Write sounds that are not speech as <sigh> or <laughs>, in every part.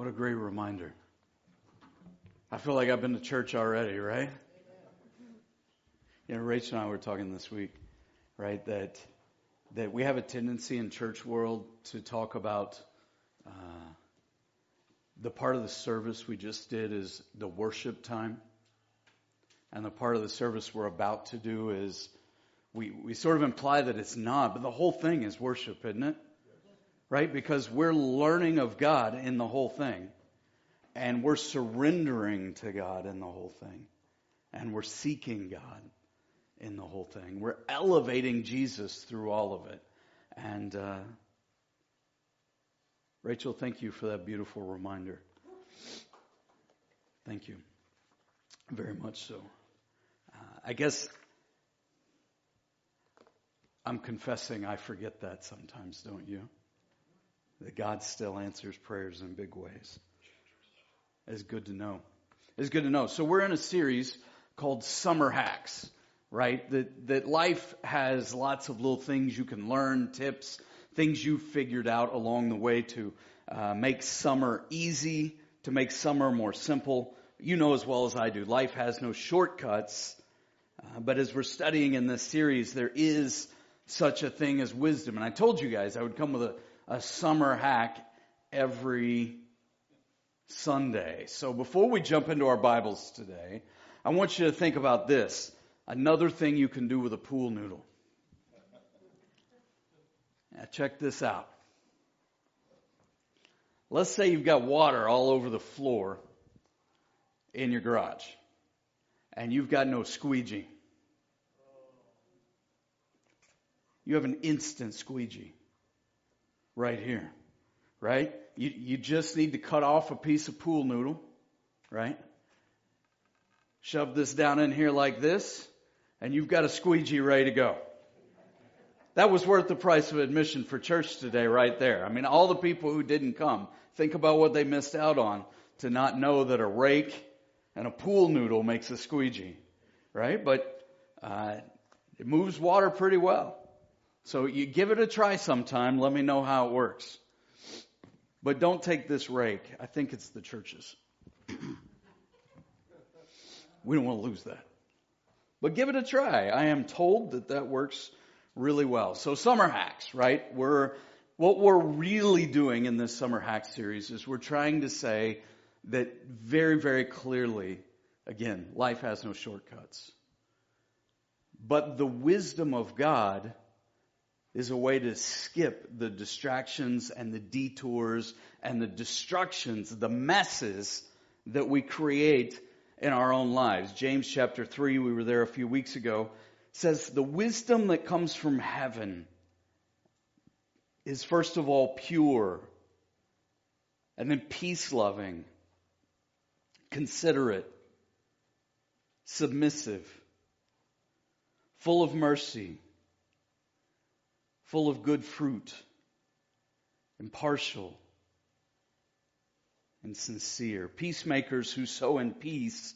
What a great reminder. I feel like I've been to church already, right? You know, Rachel and I were talking this week, right? That that we have a tendency in church world to talk about uh, the part of the service we just did is the worship time, and the part of the service we're about to do is we we sort of imply that it's not, but the whole thing is worship, isn't it? Right? Because we're learning of God in the whole thing. And we're surrendering to God in the whole thing. And we're seeking God in the whole thing. We're elevating Jesus through all of it. And uh, Rachel, thank you for that beautiful reminder. Thank you. Very much so. Uh, I guess I'm confessing I forget that sometimes, don't you? That God still answers prayers in big ways. It's good to know. It's good to know. So we're in a series called Summer Hacks, right? That, that life has lots of little things you can learn, tips, things you've figured out along the way to uh, make summer easy, to make summer more simple. You know as well as I do, life has no shortcuts. Uh, but as we're studying in this series, there is such a thing as wisdom. And I told you guys I would come with a a summer hack every Sunday. So before we jump into our Bibles today, I want you to think about this. Another thing you can do with a pool noodle. Now check this out. Let's say you've got water all over the floor in your garage and you've got no squeegee. You have an instant squeegee right here, right? You, you just need to cut off a piece of pool noodle, right? Shove this down in here like this, and you've got a squeegee ready to go. That was worth the price of admission for church today, right there. I mean, all the people who didn't come, think about what they missed out on to not know that a rake and a pool noodle makes a squeegee, right? But uh, it moves water pretty well. So you give it a try sometime. Let me know how it works. But don't take this rake. I think it's the churches. <clears throat> we don't want to lose that. But give it a try. I am told that that works really well. So summer hacks, right? We're, what we're really doing in this summer hack series is we're trying to say that very, very clearly, again, life has no shortcuts. But the wisdom of God is a way to skip the distractions and the detours and the destructions, the messes that we create in our own lives. James chapter 3, we were there a few weeks ago, says the wisdom that comes from heaven is first of all pure and then peace loving, considerate, submissive, full of mercy full of good fruit, impartial, and sincere. Peacemakers who sow in peace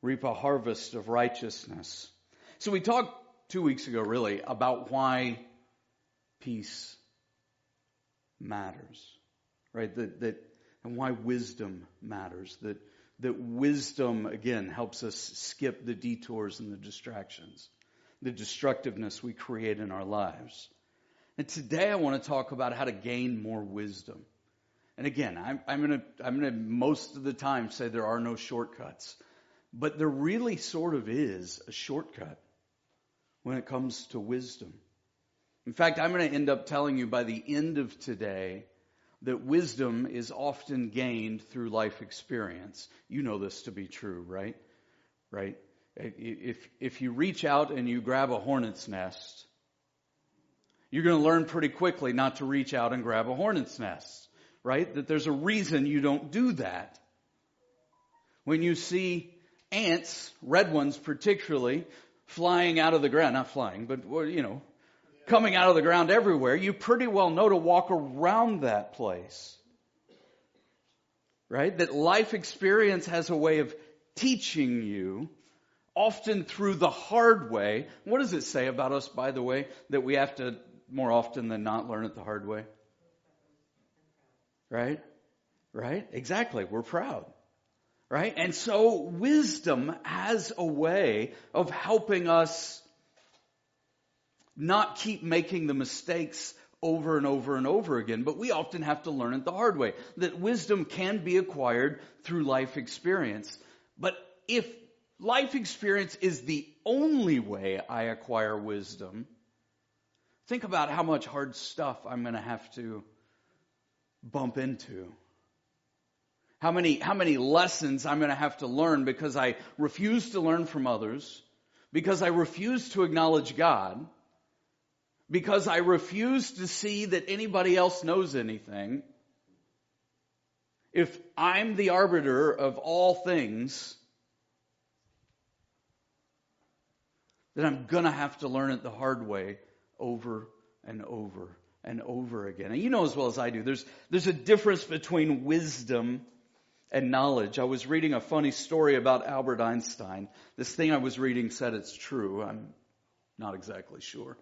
reap a harvest of righteousness. So we talked two weeks ago really about why peace matters, right? That, that, and why wisdom matters. That, that wisdom, again, helps us skip the detours and the distractions the destructiveness we create in our lives. And today I want to talk about how to gain more wisdom. And again, I'm, I'm going I'm going to most of the time say there are no shortcuts, but there really sort of is a shortcut when it comes to wisdom. In fact, I'm going to end up telling you by the end of today that wisdom is often gained through life experience. You know this to be true, right? Right? If, if you reach out and you grab a hornet's nest, you're going to learn pretty quickly not to reach out and grab a hornet's nest, right? That there's a reason you don't do that. When you see ants, red ones particularly, flying out of the ground, not flying, but, you know, coming out of the ground everywhere, you pretty well know to walk around that place. Right? That life experience has a way of teaching you often through the hard way. What does it say about us, by the way, that we have to more often than not learn it the hard way? Right? Right? Exactly. We're proud. Right? And so wisdom has a way of helping us not keep making the mistakes over and over and over again, but we often have to learn it the hard way. That wisdom can be acquired through life experience. But if life experience is the only way I acquire wisdom, think about how much hard stuff I'm going to have to bump into. How many, how many lessons I'm going to have to learn because I refuse to learn from others, because I refuse to acknowledge God, because I refuse to see that anybody else knows anything. If I'm the arbiter of all things, then I'm gonna have to learn it the hard way over and over and over again. And you know as well as I do, there's, there's a difference between wisdom and knowledge. I was reading a funny story about Albert Einstein. This thing I was reading said it's true. I'm not exactly sure.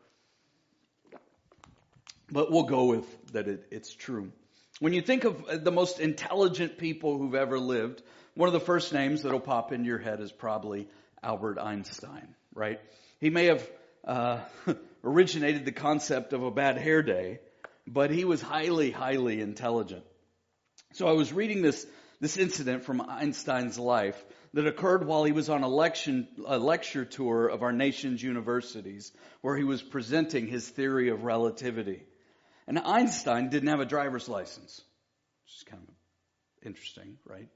But we'll go with that it, it's true. When you think of the most intelligent people who've ever lived, one of the first names that'll pop into your head is probably Albert Einstein, right? He may have uh, <laughs> originated the concept of a bad hair day, but he was highly, highly intelligent. So I was reading this, this incident from Einstein's life that occurred while he was on a, lecture tour of our nation's universities where he was presenting his theory of relativity. And Einstein didn't have a driver's license, which is kind of interesting, right?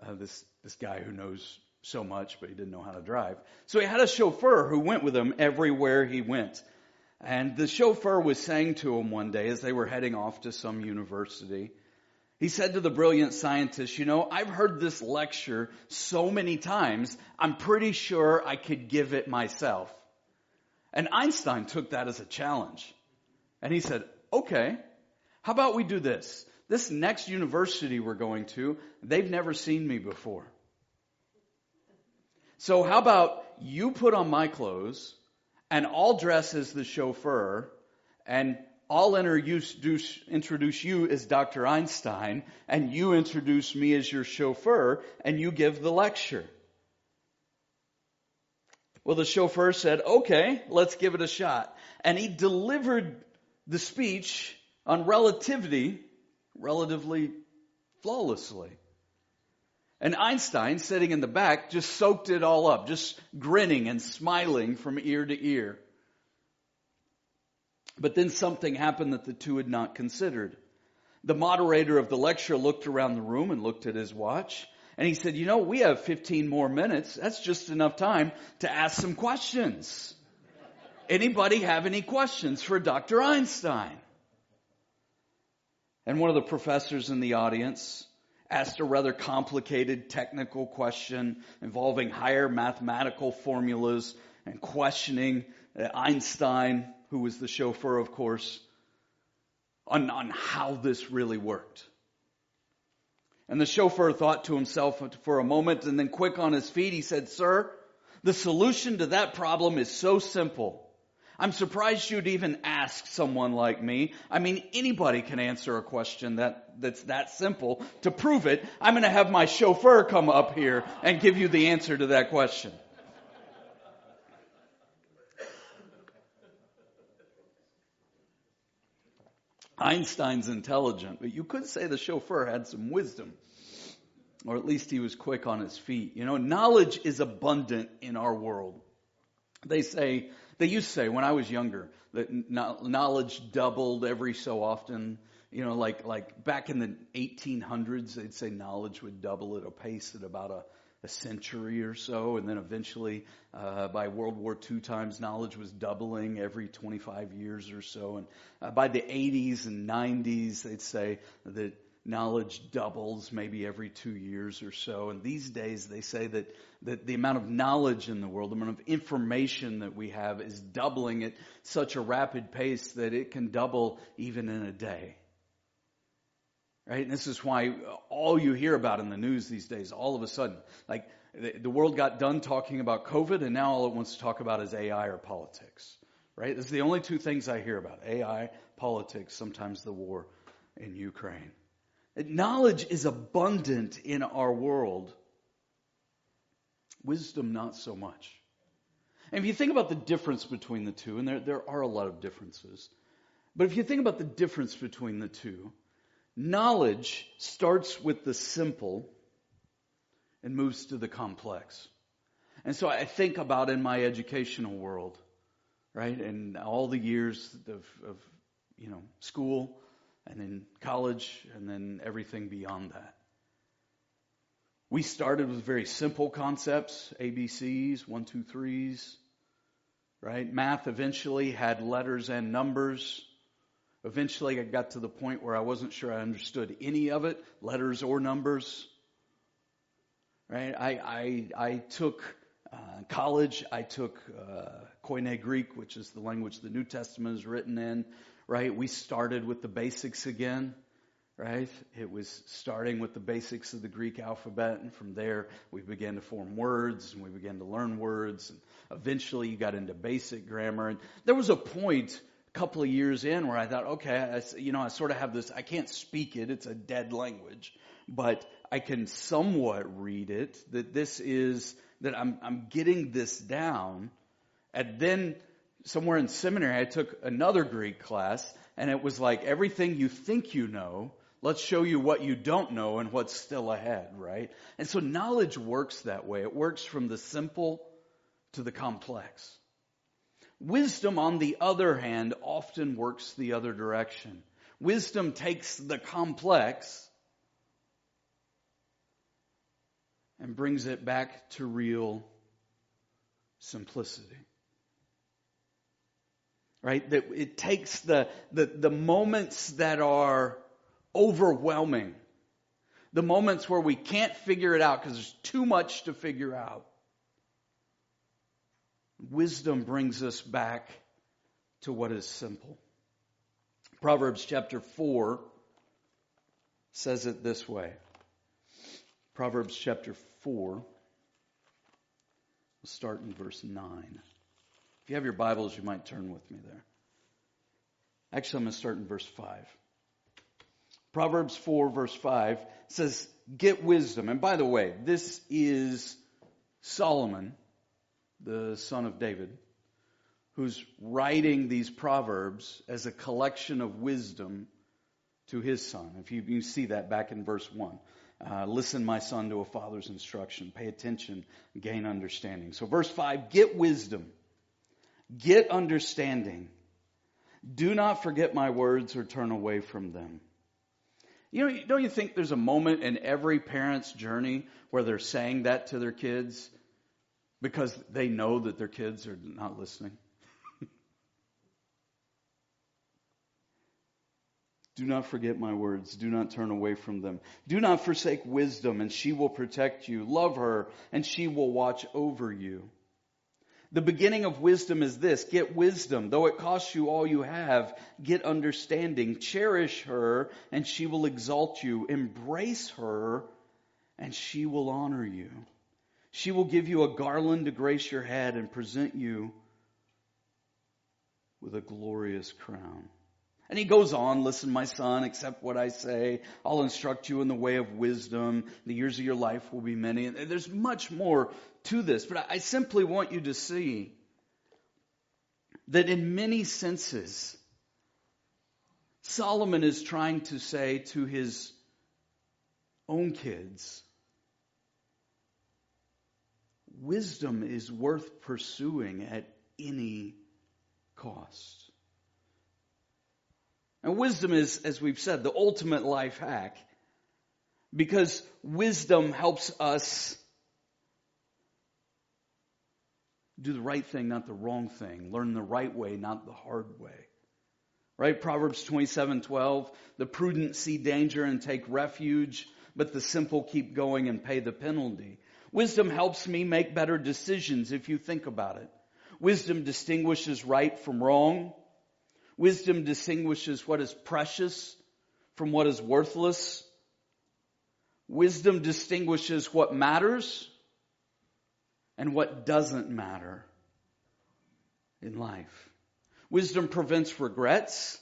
Uh, this, this guy who knows so much, but he didn't know how to drive. So he had a chauffeur who went with him everywhere he went. And the chauffeur was saying to him one day as they were heading off to some university, he said to the brilliant scientist, you know, I've heard this lecture so many times, I'm pretty sure I could give it myself. And Einstein took that as a challenge. And he said, okay, how about we do this? This next university we're going to, they've never seen me before. So how about you put on my clothes and I'll dress as the chauffeur and I'll introduce, introduce you as Dr. Einstein and you introduce me as your chauffeur and you give the lecture. Well, the chauffeur said, okay, let's give it a shot. And he delivered the speech on relativity relatively flawlessly. And Einstein, sitting in the back, just soaked it all up, just grinning and smiling from ear to ear. But then something happened that the two had not considered. The moderator of the lecture looked around the room and looked at his watch. And he said, you know, we have 15 more minutes. That's just enough time to ask some questions. Anybody have any questions for Dr. Einstein? And one of the professors in the audience asked a rather complicated technical question involving higher mathematical formulas and questioning Einstein, who was the chauffeur, of course, on, on how this really worked. And the chauffeur thought to himself for a moment and then quick on his feet, he said, Sir, the solution to that problem is so simple. I'm surprised you'd even ask someone like me. I mean, anybody can answer a question that, that's that simple. To prove it, I'm gonna have my chauffeur come up here and give you the answer to that question. Einstein's intelligent, but you could say the chauffeur had some wisdom. Or at least he was quick on his feet. You know, knowledge is abundant in our world. They say they used to say when I was younger that knowledge doubled every so often. You know, like like back in the 1800s, they'd say knowledge would double at a pace at about a, a century or so, and then eventually, uh, by World War II times, knowledge was doubling every 25 years or so. And uh, by the 80s and 90s, they'd say that knowledge doubles maybe every two years or so. And these days they say that, that the amount of knowledge in the world, the amount of information that we have is doubling at such a rapid pace that it can double even in a day. Right? And this is why all you hear about in the news these days, all of a sudden, like the world got done talking about COVID and now all it wants to talk about is AI or politics. Right? This is the only two things I hear about. AI, politics, sometimes the war in Ukraine. Knowledge is abundant in our world. Wisdom, not so much. And if you think about the difference between the two, and there, there are a lot of differences, but if you think about the difference between the two, knowledge starts with the simple and moves to the complex. And so I think about in my educational world, right, and all the years of, of you know, school and then college and then everything beyond that. We started with very simple concepts, ABCs, one, two, threes, right? Math eventually had letters and numbers. Eventually I got to the point where I wasn't sure I understood any of it, letters or numbers. Right? I, I, I took uh, college, I took uh, Koine Greek, which is the language the New Testament is written in. Right? We started with the basics again right? It was starting with the basics of the Greek alphabet, and from there we began to form words, and we began to learn words, and eventually you got into basic grammar. And there was a point a couple of years in where I thought, okay, I, you know, I sort of have this, I can't speak it, it's a dead language, but I can somewhat read it, that this is, that I'm, I'm getting this down. And then somewhere in seminary, I took another Greek class, and it was like everything you think you know, Let's show you what you don't know and what's still ahead, right? And so knowledge works that way. It works from the simple to the complex. Wisdom, on the other hand, often works the other direction. Wisdom takes the complex and brings it back to real simplicity. Right? That it takes the, the, the moments that are overwhelming. The moments where we can't figure it out because there's too much to figure out. Wisdom brings us back to what is simple. Proverbs chapter 4 says it this way. Proverbs chapter 4, we'll start in verse 9. If you have your Bibles, you might turn with me there. Actually, I'm going to start in verse 5. Proverbs 4 verse 5 says, get wisdom. And by the way, this is Solomon, the son of David, who's writing these proverbs as a collection of wisdom to his son. If you, you see that back in verse 1. Uh, listen, my son, to a father's instruction. Pay attention, gain understanding. So verse 5, get wisdom. Get understanding. Do not forget my words or turn away from them. You know, don't you think there's a moment in every parent's journey where they're saying that to their kids because they know that their kids are not listening? <laughs> Do not forget my words. Do not turn away from them. Do not forsake wisdom, and she will protect you. Love her, and she will watch over you. The beginning of wisdom is this get wisdom. Though it costs you all you have, get understanding. Cherish her, and she will exalt you. Embrace her, and she will honor you. She will give you a garland to grace your head and present you with a glorious crown. And he goes on, listen, my son, accept what I say. I'll instruct you in the way of wisdom. The years of your life will be many. And there's much more to this, but I simply want you to see that in many senses, Solomon is trying to say to his own kids, wisdom is worth pursuing at any cost. And wisdom is, as we've said, the ultimate life hack because wisdom helps us do the right thing, not the wrong thing. Learn the right way, not the hard way. Right? Proverbs 27, 12. The prudent see danger and take refuge, but the simple keep going and pay the penalty. Wisdom helps me make better decisions if you think about it. Wisdom distinguishes right from wrong. Wisdom distinguishes what is precious from what is worthless. Wisdom distinguishes what matters and what doesn't matter in life. Wisdom prevents regrets.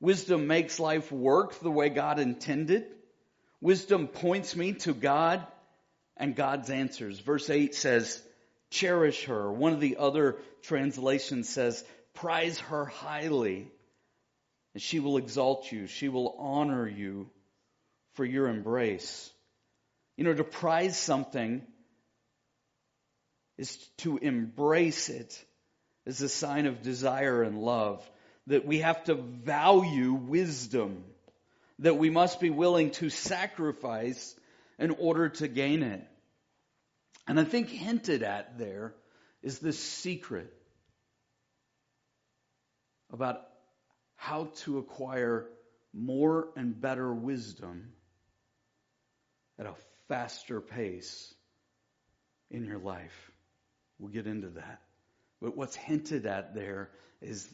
Wisdom makes life work the way God intended. Wisdom points me to God and God's answers. Verse 8 says, cherish her. One of the other translations says, prize her highly, and she will exalt you. She will honor you for your embrace. You know, to prize something is to embrace it as a sign of desire and love. That we have to value wisdom. That we must be willing to sacrifice in order to gain it. And I think hinted at there is this secret about how to acquire more and better wisdom at a faster pace in your life. We'll get into that. But what's hinted at there is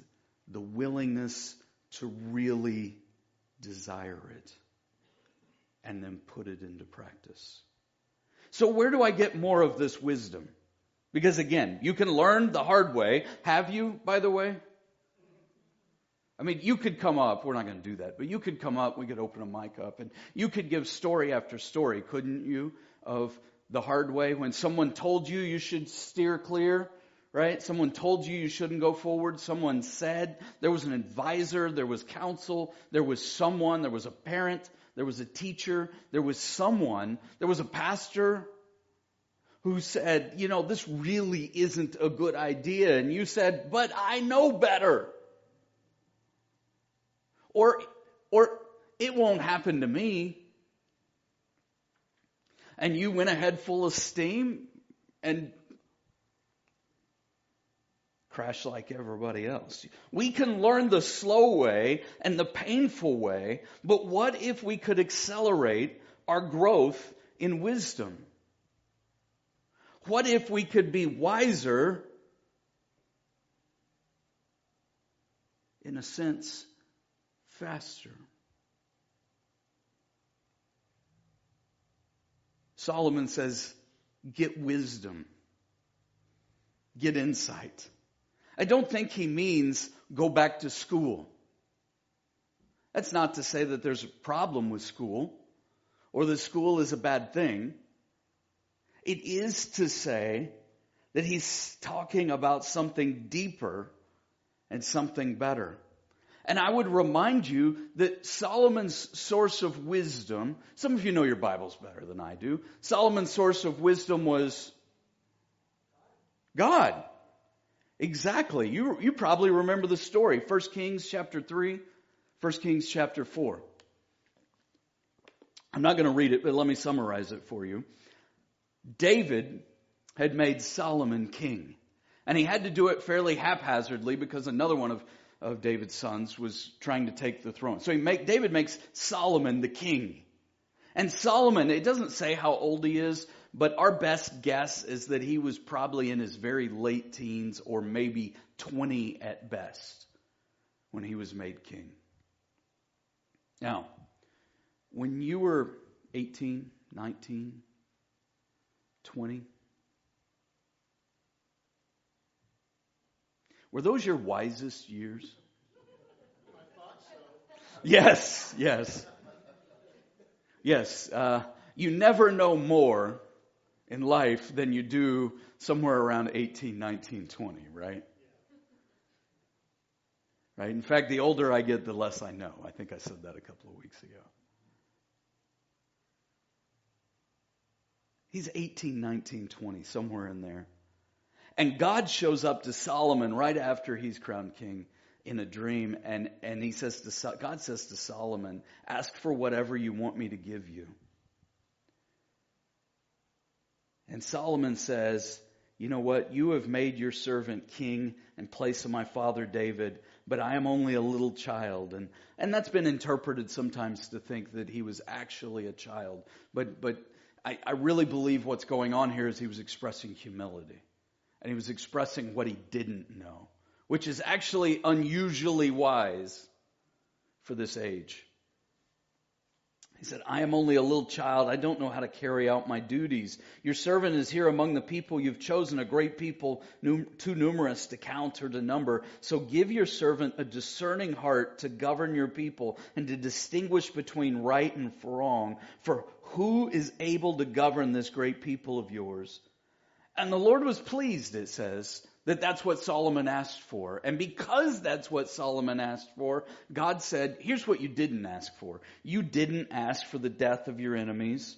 the willingness to really desire it and then put it into practice. So where do I get more of this wisdom? Because again, you can learn the hard way. Have you, by the way? I mean, you could come up, we're not going to do that, but you could come up, we could open a mic up, and you could give story after story, couldn't you, of the hard way when someone told you you should steer clear, right? Someone told you you shouldn't go forward. Someone said there was an advisor, there was counsel, there was someone, there was a parent, there was a teacher, there was someone, there was a pastor who said, you know, this really isn't a good idea. And you said, but I know better. Or, or it won't happen to me. And you went ahead full of steam and crash like everybody else. We can learn the slow way and the painful way, but what if we could accelerate our growth in wisdom? What if we could be wiser, in a sense, faster? Solomon says, get wisdom, get insight. I don't think he means go back to school. That's not to say that there's a problem with school or that school is a bad thing. It is to say that he's talking about something deeper and something better. And I would remind you that Solomon's source of wisdom, some of you know your Bibles better than I do. Solomon's source of wisdom was God. Exactly. You, you probably remember the story. 1 Kings chapter 3, 1 Kings chapter 4. I'm not going to read it, but let me summarize it for you. David had made Solomon king. And he had to do it fairly haphazardly because another one of, of David's sons was trying to take the throne. So he make, David makes Solomon the king. And Solomon, it doesn't say how old he is, but our best guess is that he was probably in his very late teens or maybe 20 at best when he was made king. Now, when you were 18, 19, 20, were those your wisest years? Yes, yes. Yes, uh, you never know more in life than you do somewhere around 18, 19, 20, right? Right? In fact, the older I get, the less I know. I think I said that a couple of weeks ago. He's 18, 19, 20, somewhere in there. And God shows up to Solomon right after he's crowned king in a dream and, and he says to, God says to Solomon, ask for whatever you want me to give you. And Solomon says, You know what? You have made your servant king in place of my father David, but I am only a little child. And, and that's been interpreted sometimes to think that he was actually a child. But, but I, I really believe what's going on here is he was expressing humility. And he was expressing what he didn't know, which is actually unusually wise for this age. He said, I am only a little child. I don't know how to carry out my duties. Your servant is here among the people. You've chosen a great people, too numerous to count or to number. So give your servant a discerning heart to govern your people and to distinguish between right and wrong. For who is able to govern this great people of yours? And the Lord was pleased, it says, that that's what Solomon asked for. And because that's what Solomon asked for, God said, here's what you didn't ask for. You didn't ask for the death of your enemies.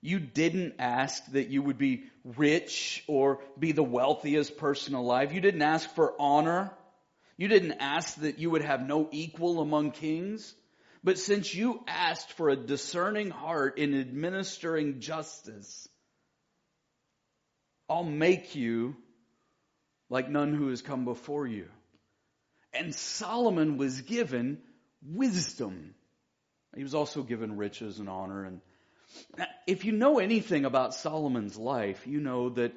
You didn't ask that you would be rich or be the wealthiest person alive. You didn't ask for honor. You didn't ask that you would have no equal among kings. But since you asked for a discerning heart in administering justice, I'll make you like none who has come before you. And Solomon was given wisdom. He was also given riches and honor. And if you know anything about Solomon's life, you know that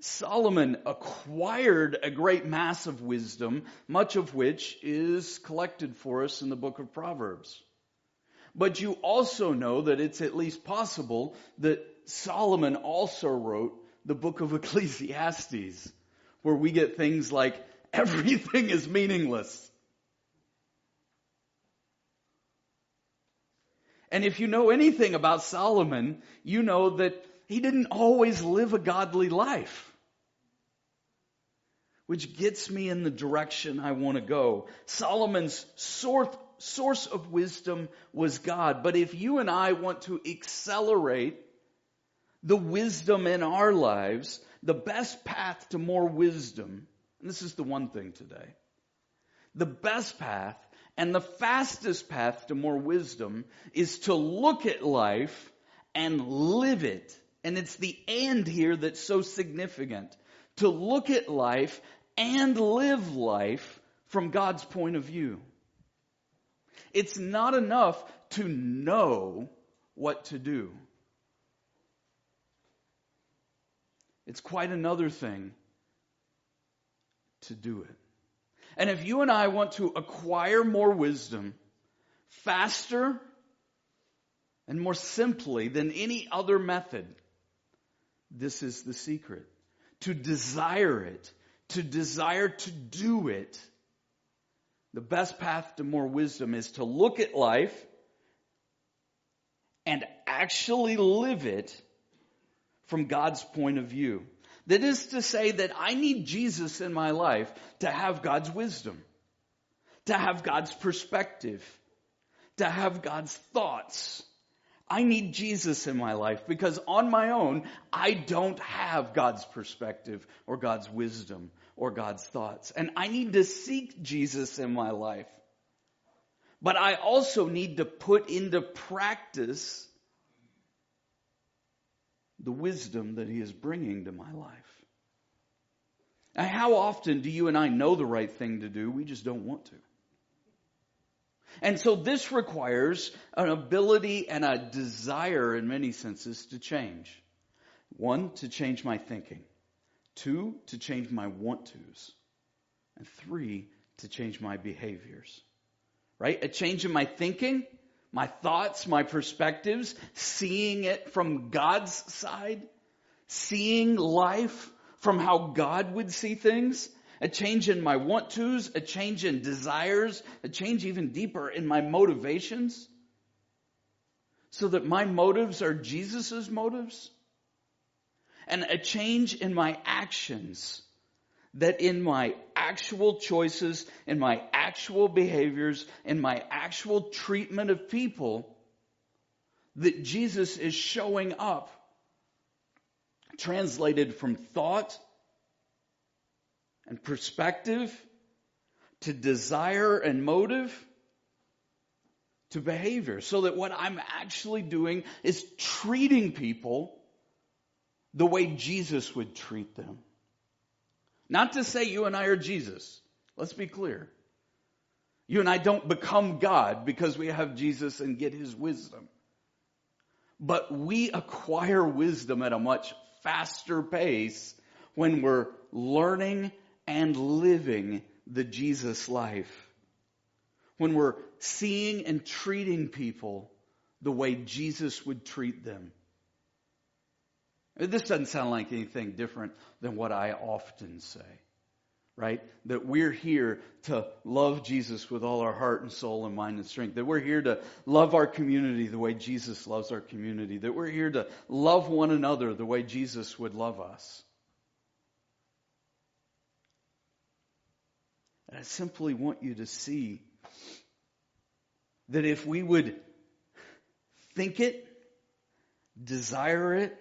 Solomon acquired a great mass of wisdom, much of which is collected for us in the book of Proverbs. But you also know that it's at least possible that Solomon also wrote the book of <laughs> Ecclesiastes where we get things like everything is meaningless. And if you know anything about Solomon, you know that he didn't always live a godly life. Which gets me in the direction I want to go. Solomon's source of wisdom was God. But if you and I want to accelerate the wisdom in our lives, the best path to more wisdom, and this is the one thing today, the best path and the fastest path to more wisdom is to look at life and live it. And it's the and here that's so significant. To look at life and live life from God's point of view. It's not enough to know what to do. It's quite another thing to do it. And if you and I want to acquire more wisdom faster and more simply than any other method, this is the secret. To desire it, to desire to do it. The best path to more wisdom is to look at life and actually live it from God's point of view. That is to say that I need Jesus in my life to have God's wisdom, to have God's perspective, to have God's thoughts. I need Jesus in my life because on my own, I don't have God's perspective or God's wisdom or God's thoughts. And I need to seek Jesus in my life. But I also need to put into practice the wisdom that He is bringing to my life. Now, how often do you and I know the right thing to do? We just don't want to. And so this requires an ability and a desire in many senses to change. One, to change my thinking. Two, to change my want tos. And three, to change my behaviors. Right? A change in my thinking my thoughts, my perspectives, seeing it from God's side, seeing life from how God would see things, a change in my want tos, a change in desires, a change even deeper in my motivations, so that my motives are Jesus' motives, and a change in my actions that in my actual choices, in my actual behaviors, in my actual treatment of people, that Jesus is showing up, translated from thought and perspective to desire and motive to behavior. So that what I'm actually doing is treating people the way Jesus would treat them. Not to say you and I are Jesus. Let's be clear. You and I don't become God because we have Jesus and get his wisdom. But we acquire wisdom at a much faster pace when we're learning and living the Jesus life. When we're seeing and treating people the way Jesus would treat them. This doesn't sound like anything different than what I often say, right? That we're here to love Jesus with all our heart and soul and mind and strength. That we're here to love our community the way Jesus loves our community. That we're here to love one another the way Jesus would love us. And I simply want you to see that if we would think it, desire it,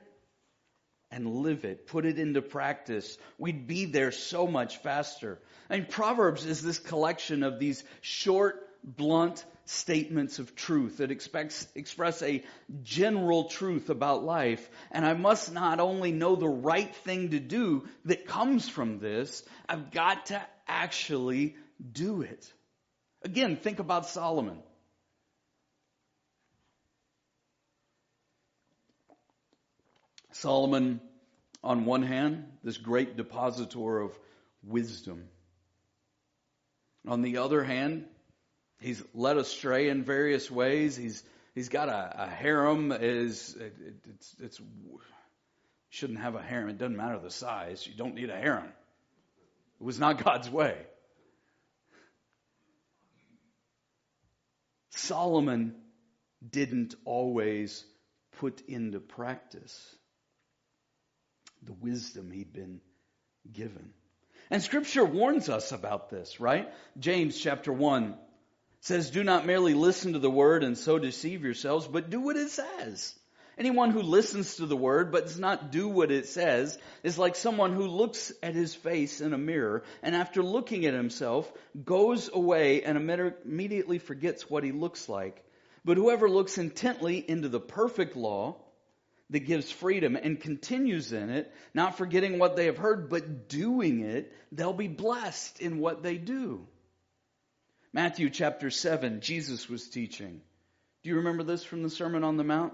and live it, put it into practice, we'd be there so much faster. I mean, Proverbs is this collection of these short, blunt statements of truth that expects, express a general truth about life. And I must not only know the right thing to do that comes from this, I've got to actually do it. Again, think about Solomon. Solomon, on one hand, this great depositor of wisdom. On the other hand, he's led astray in various ways. He's he's got a, a harem. Is it, it's it's shouldn't have a harem. It doesn't matter the size. You don't need a harem. It was not God's way. Solomon didn't always put into practice the wisdom he'd been given. And scripture warns us about this, right? James chapter 1 says, Do not merely listen to the word and so deceive yourselves, but do what it says. Anyone who listens to the word but does not do what it says is like someone who looks at his face in a mirror and after looking at himself goes away and immediately forgets what he looks like. But whoever looks intently into the perfect law that gives freedom and continues in it, not forgetting what they have heard, but doing it, they'll be blessed in what they do. Matthew chapter 7, Jesus was teaching. Do you remember this from the Sermon on the Mount?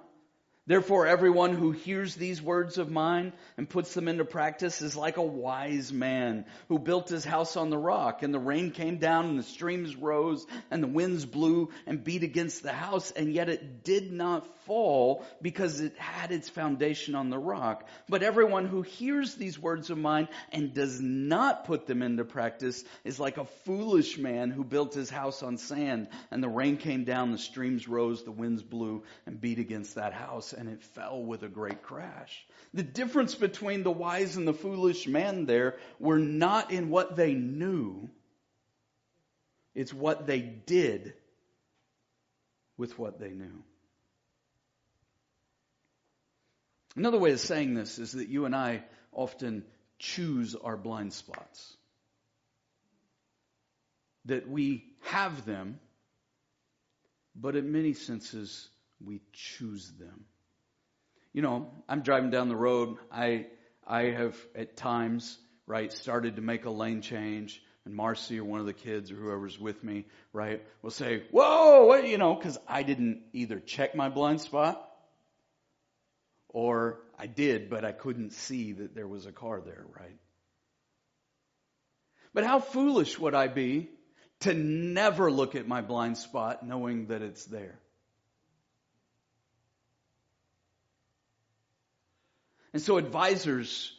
Therefore, everyone who hears these words of mine and puts them into practice is like a wise man who built his house on the rock. And the rain came down and the streams rose and the winds blew and beat against the house. And yet it did not fall because it had its foundation on the rock. But everyone who hears these words of mine and does not put them into practice is like a foolish man who built his house on sand. And the rain came down, the streams rose, the winds blew and beat against that house and it fell with a great crash. The difference between the wise and the foolish man there were not in what they knew, it's what they did with what they knew. Another way of saying this is that you and I often choose our blind spots. That we have them, but in many senses, we choose them you know, I'm driving down the road. I, I have at times, right, started to make a lane change and Marcy or one of the kids or whoever's with me, right, will say, whoa, what, you know, cause I didn't either check my blind spot or I did, but I couldn't see that there was a car there, right? But how foolish would I be to never look at my blind spot knowing that it's there? And so advisors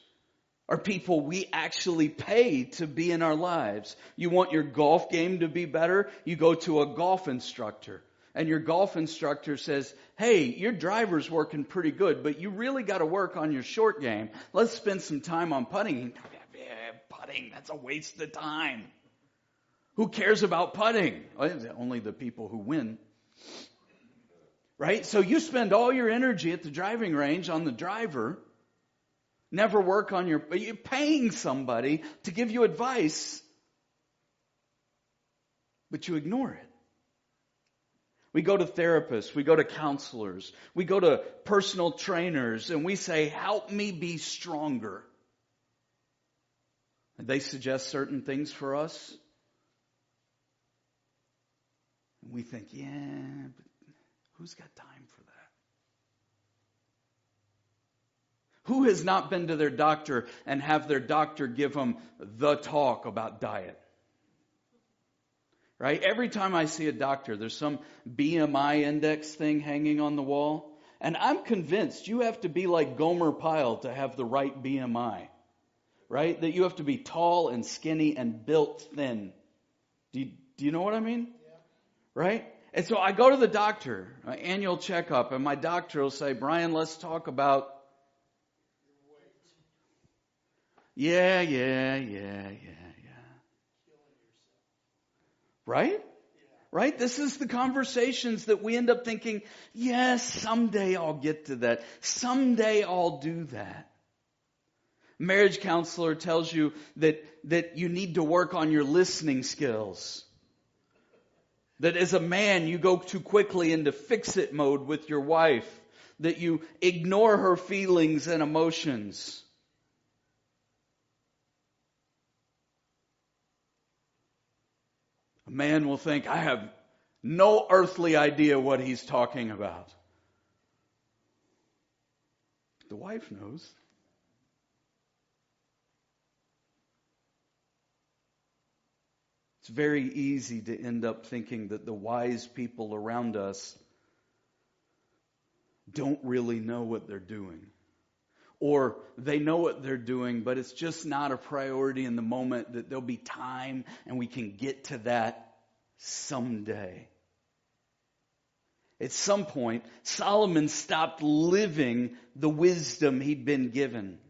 are people we actually pay to be in our lives. You want your golf game to be better? You go to a golf instructor. And your golf instructor says, hey, your driver's working pretty good, but you really got to work on your short game. Let's spend some time on putting. putting, that's a waste of time. Who cares about putting? Only the people who win. Right? So you spend all your energy at the driving range on the driver never work on your, you're paying somebody to give you advice, but you ignore it. We go to therapists, we go to counselors, we go to personal trainers, and we say, help me be stronger. And they suggest certain things for us. And we think, yeah, but who's got time for that? Who has not been to their doctor and have their doctor give them the talk about diet? Right? Every time I see a doctor, there's some BMI index thing hanging on the wall. And I'm convinced you have to be like Gomer Pyle to have the right BMI. Right? That you have to be tall and skinny and built thin. Do you, do you know what I mean? Yeah. Right? And so I go to the doctor, my annual checkup, and my doctor will say, Brian, let's talk about. Yeah, yeah, yeah, yeah. Yeah. Right? Right? This is the conversations that we end up thinking, yes, someday I'll get to that. Someday I'll do that. Marriage counselor tells you that, that you need to work on your listening skills. That as a man, you go too quickly into fix it mode with your wife. That you ignore her feelings and emotions. Man will think, I have no earthly idea what he's talking about. The wife knows. It's very easy to end up thinking that the wise people around us don't really know what they're doing. Or they know what they're doing, but it's just not a priority in the moment that there'll be time and we can get to that someday. At some point, Solomon stopped living the wisdom he'd been given.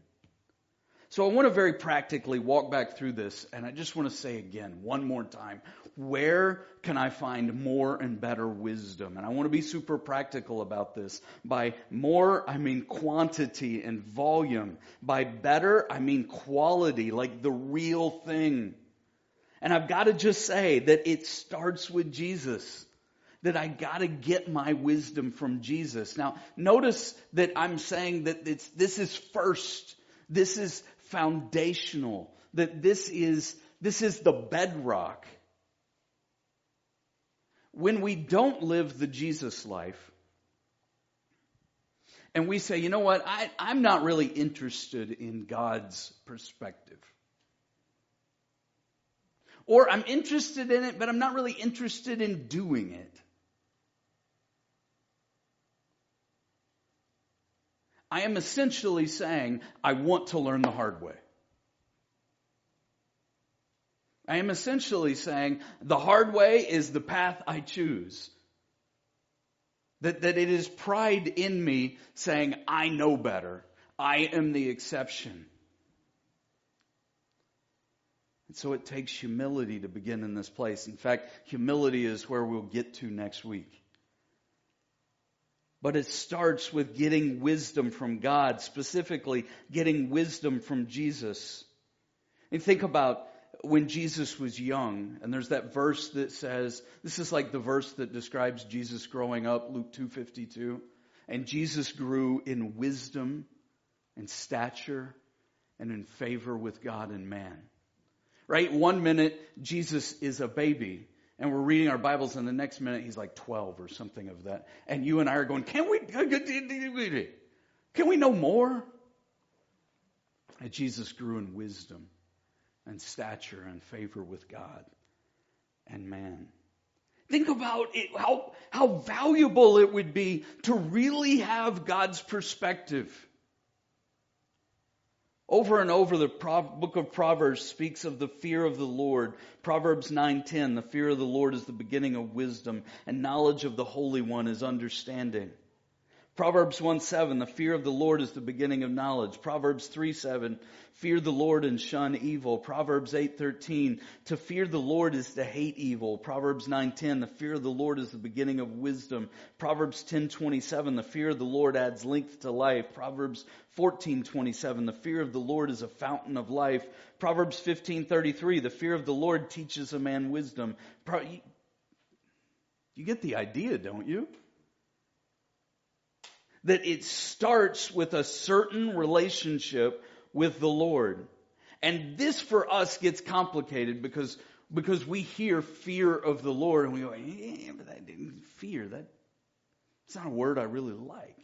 So I want to very practically walk back through this, and I just want to say again, one more time, where can I find more and better wisdom? And I want to be super practical about this. By more, I mean quantity and volume. By better, I mean quality, like the real thing. And I've got to just say that it starts with Jesus. That I gotta get my wisdom from Jesus. Now, notice that I'm saying that this is first. This is foundational. That this is, this is the bedrock. When we don't live the Jesus life, and we say, you know what, I, I'm not really interested in God's perspective. Or I'm interested in it, but I'm not really interested in doing it. I am essentially saying, I want to learn the hard way. I am essentially saying, the hard way is the path I choose. That, that it is pride in me saying, I know better. I am the exception. And so it takes humility to begin in this place. In fact, humility is where we'll get to next week. But it starts with getting wisdom from God, specifically getting wisdom from Jesus. And think about when Jesus was young, and there's that verse that says, this is like the verse that describes Jesus growing up, Luke 2.52. And Jesus grew in wisdom and stature and in favor with God and man. Right? One minute, Jesus is a baby and we're reading our Bibles, and the next minute he's like 12 or something of that. And you and I are going, can we, can we know more? And Jesus grew in wisdom and stature and favor with God and man. Think about it, how, how valuable it would be to really have God's perspective. Over and over, the book of Proverbs speaks of the fear of the Lord. Proverbs 9:10, the fear of the Lord is the beginning of wisdom, and knowledge of the Holy One is understanding. Proverbs 1 7, the fear of the Lord is the beginning of knowledge. Proverbs 3 7, fear the Lord and shun evil. Proverbs 8 13, to fear the Lord is to hate evil. Proverbs 9 10, the fear of the Lord is the beginning of wisdom. Proverbs 10 27, the fear of the Lord adds length to life. Proverbs 14 27, the fear of the Lord is a fountain of life. Proverbs 15 33, the fear of the Lord teaches a man wisdom. You get the idea, don't you? That it starts with a certain relationship with the Lord. And this for us gets complicated because, because we hear fear of the Lord and we go, yeah, but that didn't fear. That, it's not a word I really like.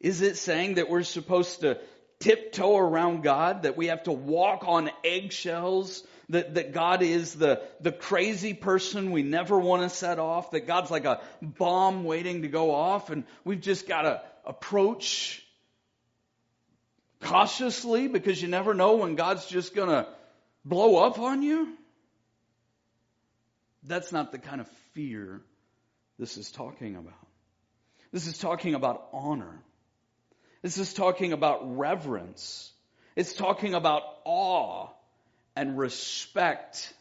Is it saying that we're supposed to tiptoe around God, that we have to walk on eggshells that, that God is the, the crazy person we never want to set off, that God's like a bomb waiting to go off, and we've just got to approach cautiously because you never know when God's just going to blow up on you? That's not the kind of fear this is talking about. This is talking about honor. This is talking about reverence. It's talking about awe and respect.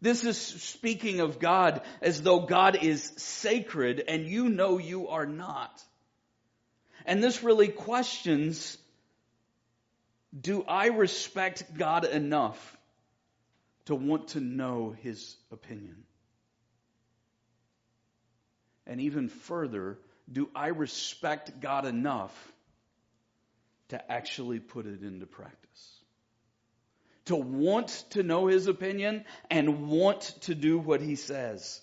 This is speaking of God as though God is sacred and you know you are not. And this really questions do I respect God enough to want to know His opinion? And even further, do I respect God enough to actually put it into practice? To want to know His opinion and want to do what He says.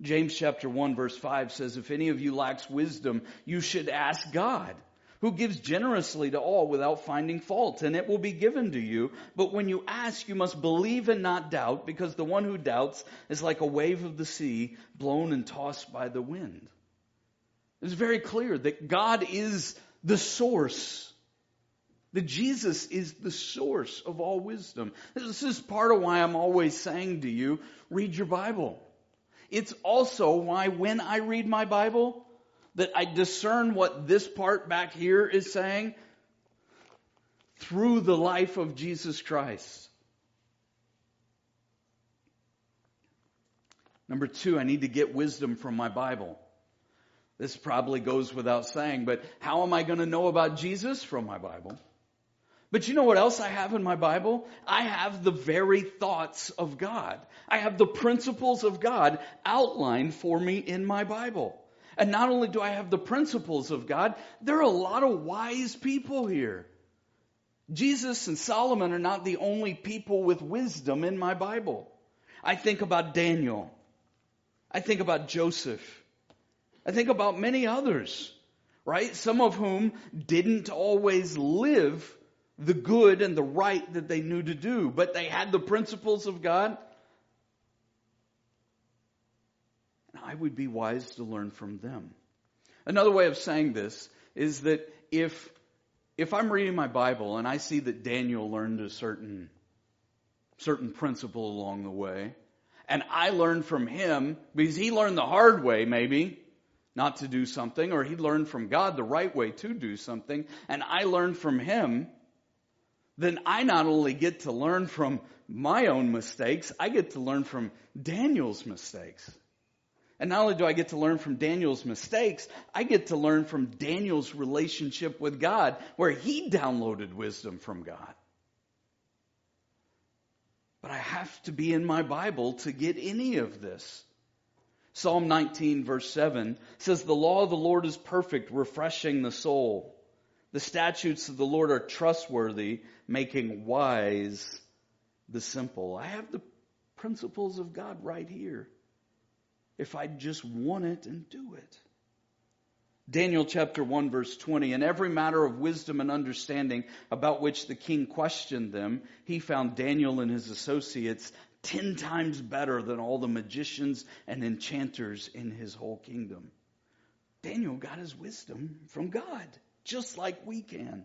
James chapter 1 verse 5 says, if any of you lacks wisdom, you should ask God, who gives generously to all without finding fault, and it will be given to you. But when you ask, you must believe and not doubt, because the one who doubts is like a wave of the sea, blown and tossed by the wind. It's very clear that God is the source. That Jesus is the source of all wisdom. This is part of why I'm always saying to you, read your Bible. It's also why when I read my Bible, that I discern what this part back here is saying through the life of Jesus Christ. Number two, I need to get wisdom from my Bible. This probably goes without saying, but how am I going to know about Jesus from my Bible? But you know what else I have in my Bible? I have the very thoughts of God. I have the principles of God outlined for me in my Bible. And not only do I have the principles of God, there are a lot of wise people here. Jesus and Solomon are not the only people with wisdom in my Bible. I think about Daniel. I think about Joseph. I think about many others, right? Some of whom didn't always live the good and the right that they knew to do, but they had the principles of God. And I would be wise to learn from them. Another way of saying this is that if, if I'm reading my Bible and I see that Daniel learned a certain, certain principle along the way, and I learned from him because he learned the hard way maybe, not to do something, or he learned from God the right way to do something, and I learned from him, then I not only get to learn from my own mistakes, I get to learn from Daniel's mistakes. And not only do I get to learn from Daniel's mistakes, I get to learn from Daniel's relationship with God, where he downloaded wisdom from God. But I have to be in my Bible to get any of this. Psalm 19 verse 7 says, The law of the Lord is perfect, refreshing the soul. The statutes of the Lord are trustworthy, making wise the simple. I have the principles of God right here. If I just want it and do it. Daniel chapter 1 verse 20, in every matter of wisdom and understanding about which the king questioned them, he found Daniel and his associates ten times better than all the magicians and enchanters in his whole kingdom. Daniel got his wisdom from God just like we can.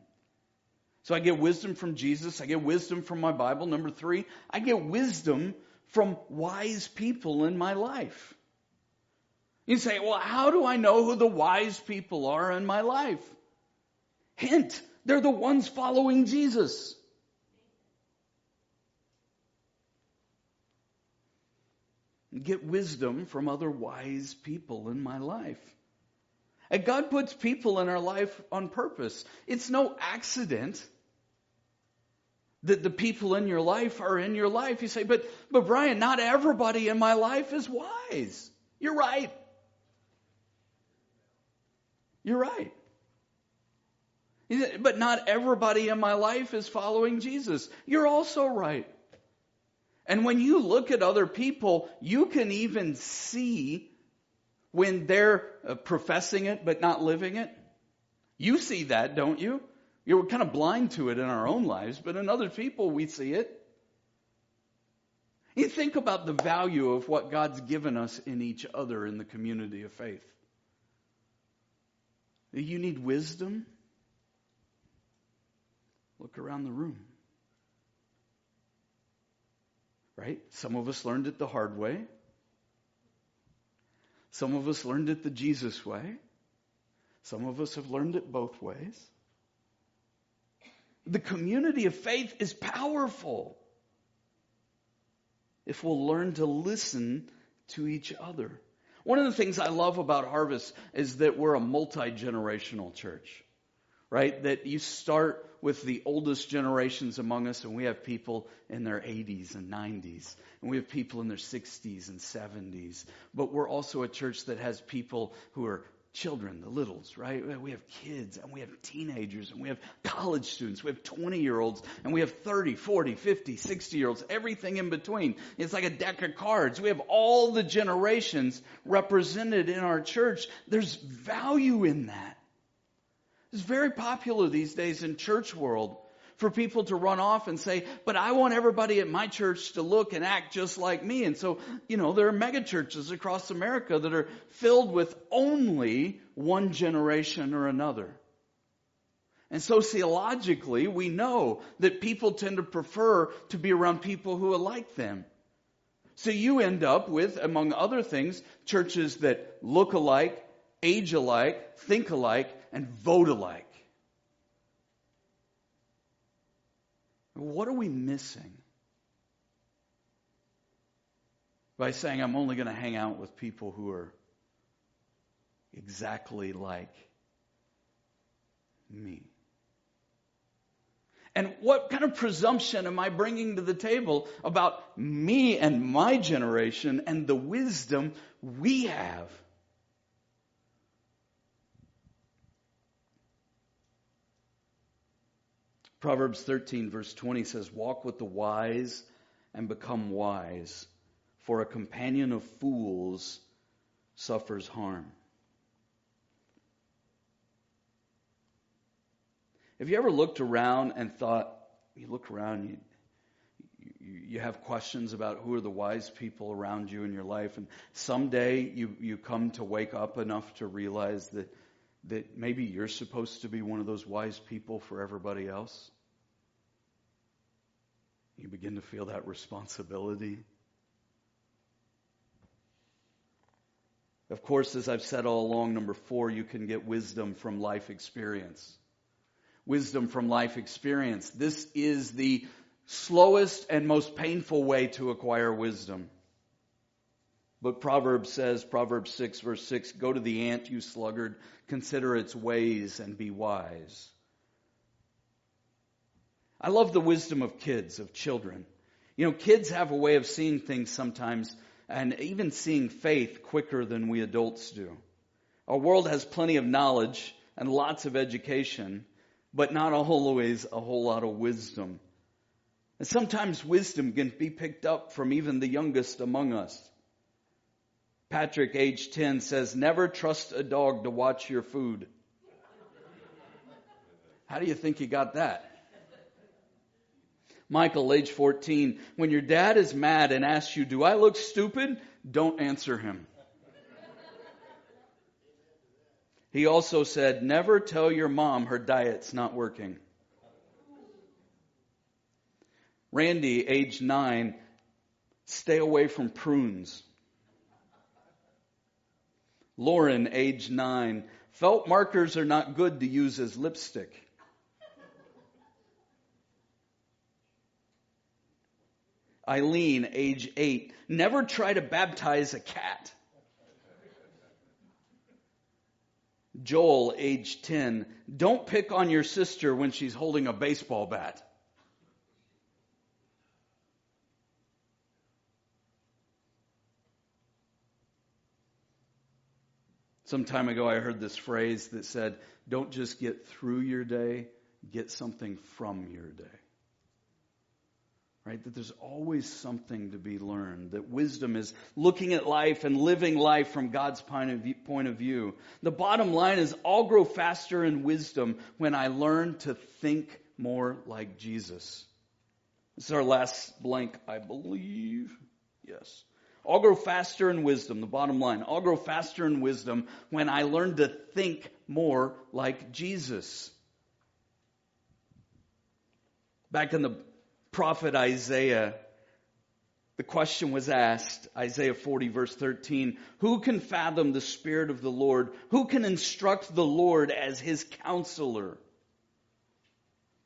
So I get wisdom from Jesus. I get wisdom from my Bible. Number three, I get wisdom from wise people in my life. You say, well, how do I know who the wise people are in my life? Hint, they're the ones following Jesus. Get wisdom from other wise people in my life. And God puts people in our life on purpose. It's no accident that the people in your life are in your life. You say, but, but Brian, not everybody in my life is wise. You're right. You're right. But not everybody in my life is following Jesus. You're also right. And when you look at other people, you can even see when they're uh, professing it but not living it? You see that, don't you? You know, we're kind of blind to it in our own lives, but in other people we see it. You think about the value of what God's given us in each other in the community of faith. You need wisdom? Look around the room. Right? Some of us learned it the hard way. Some of us learned it the Jesus way. Some of us have learned it both ways. The community of faith is powerful if we'll learn to listen to each other. One of the things I love about Harvest is that we're a multi generational church, right? That you start with the oldest generations among us, and we have people in their 80s and 90s, and we have people in their 60s and 70s. But we're also a church that has people who are children, the littles, right? We have kids and we have teenagers and we have college students. We have 20 year olds and we have 30, 40, 50, 60 year olds, everything in between. It's like a deck of cards. We have all the generations represented in our church. There's value in that. It's very popular these days in church world for people to run off and say, but I want everybody at my church to look and act just like me. And so, you know, there are megachurches across America that are filled with only one generation or another. And sociologically, we know that people tend to prefer to be around people who are like them. So you end up with, among other things, churches that look alike, age alike, think alike, and vote alike. What are we missing? By saying, I'm only going to hang out with people who are exactly like me. And what kind of presumption am I bringing to the table about me and my generation and the wisdom we have? Proverbs 13, verse 20 says, Walk with the wise and become wise, for a companion of fools suffers harm. Have you ever looked around and thought, you look around, you, you, have questions about who are the wise people around you in your life, and someday you, you come to wake up enough to realize that, that maybe you're supposed to be one of those wise people for everybody else? You begin to feel that responsibility. Of course, as I've said all along, number four, you can get wisdom from life experience. Wisdom from life experience. This is the slowest and most painful way to acquire wisdom. But Proverbs says, Proverbs 6 verse 6, go to the ant, you sluggard, consider its ways and be wise. I love the wisdom of kids, of children. You know, kids have a way of seeing things sometimes and even seeing faith quicker than we adults do. Our world has plenty of knowledge and lots of education, but not always a whole lot of wisdom. And sometimes wisdom can be picked up from even the youngest among us. Patrick, age 10, says, Never trust a dog to watch your food. How do you think he got that? Michael, age 14, when your dad is mad and asks you, Do I look stupid? Don't answer him. He also said, Never tell your mom her diet's not working. Randy, age 9, stay away from prunes. Lauren, age 9, felt markers are not good to use as lipstick. Eileen, age eight, never try to baptize a cat. Joel, age 10, don't pick on your sister when she's holding a baseball bat. Some time ago, I heard this phrase that said, Don't just get through your day, get something from your day. right? That there's always something to be learned. That wisdom is looking at life and living life from God's point of view. The bottom line is I'll grow faster in wisdom when I learn to think more like Jesus. This is our last blank, I believe. Yes. I'll grow faster in wisdom, the bottom line. I'll grow faster in wisdom when I learn to think more like Jesus. Back in the prophet Isaiah, the question was asked, Isaiah 40 verse 13, who can fathom the Spirit of the Lord? Who can instruct the Lord as his counselor?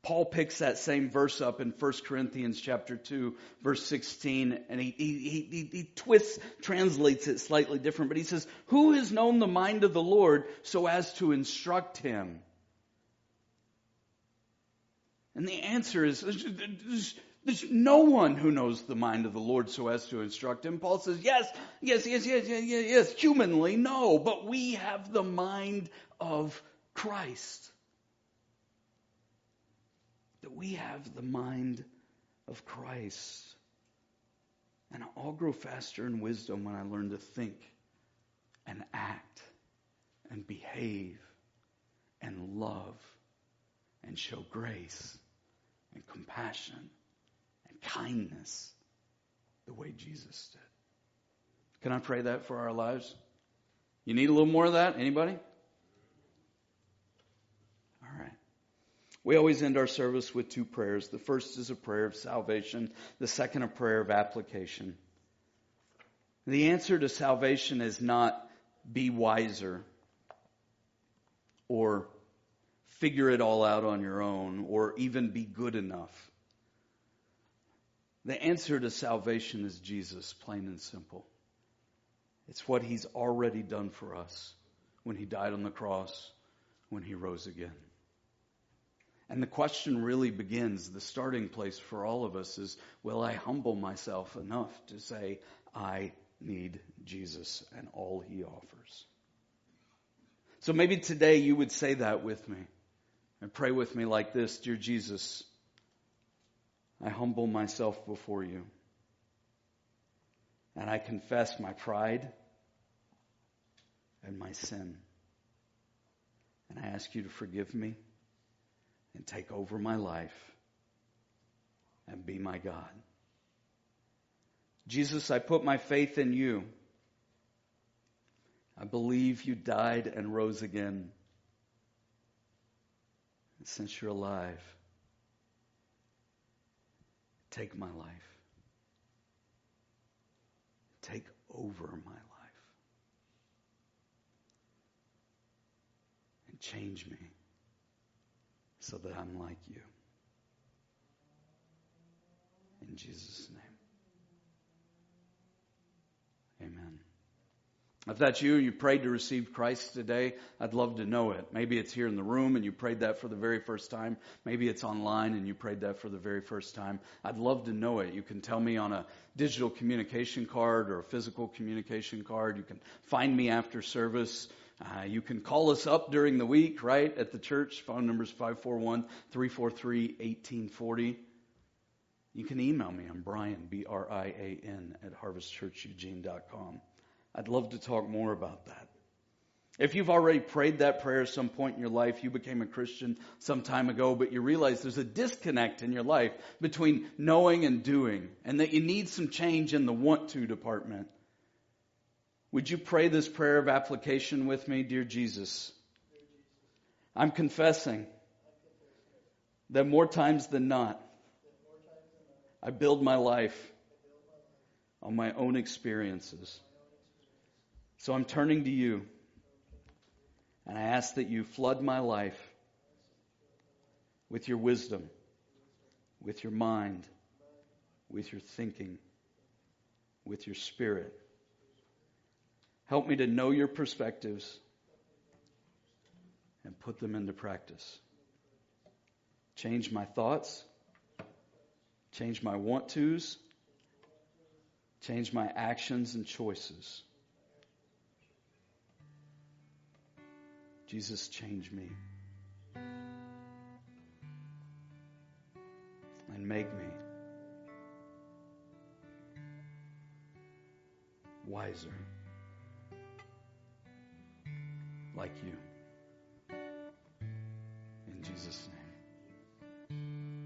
Paul picks that same verse up in 1 Corinthians chapter 2 verse 16 and he, he, he, he twists, translates it slightly different, but he says, who has known the mind of the Lord so as to instruct him? And the answer is there's, there's, no one who knows the mind of the Lord so as to instruct him. Paul says, yes, yes, yes, yes, yes, yes, yes, humanly, no, but we have the mind of Christ. That we have the mind of Christ. And I'll grow faster in wisdom when I learn to think and act and behave and love and show grace and compassion and kindness the way Jesus did. Can I pray that for our lives? You need a little more of that? Anybody? All right. We always end our service with two prayers. The first is a prayer of salvation, the second, a prayer of application. The answer to salvation is not be wiser or figure it all out on your own or even be good enough. The answer to salvation is Jesus, plain and simple. It's what he's already done for us when he died on the cross, when he rose again. And the question really begins, the starting place for all of us is, will I humble myself enough to say, I need Jesus and all he offers? So maybe today you would say that with me. And pray with me like this Dear Jesus, I humble myself before you. And I confess my pride and my sin. And I ask you to forgive me and take over my life and be my God. Jesus, I put my faith in you. I believe you died and rose again since you're alive, take my life. Take over my life. And change me so that I'm like you. In Jesus' name. Amen. If that's you, you prayed to receive Christ today, I'd love to know it. Maybe it's here in the room and you prayed that for the very first time. Maybe it's online and you prayed that for the very first time. I'd love to know it. You can tell me on a digital communication card or a physical communication card. You can find me after service. Uh, you can call us up during the week, right, at the church. Phone number is 541 343 1840. You can email me. I'm Brian, B R I A N, at harvestchurcheugene.com. I'd love to talk more about that. If you've already prayed that prayer at some point in your life, you became a Christian some time ago, but you realize there's a disconnect in your life between knowing and doing, and that you need some change in the want to department. Would you pray this prayer of application with me, dear Jesus? I'm confessing that more times than not, I build my life on my own experiences. So I'm turning to you. And I ask that you flood my life with your wisdom, with your mind, with your thinking, with your spirit. Help me to know your perspectives and put them into practice. Change my thoughts, change my want tos, change my actions and choices. Jesus, change me. And make me wiser like you. In Jesus' name.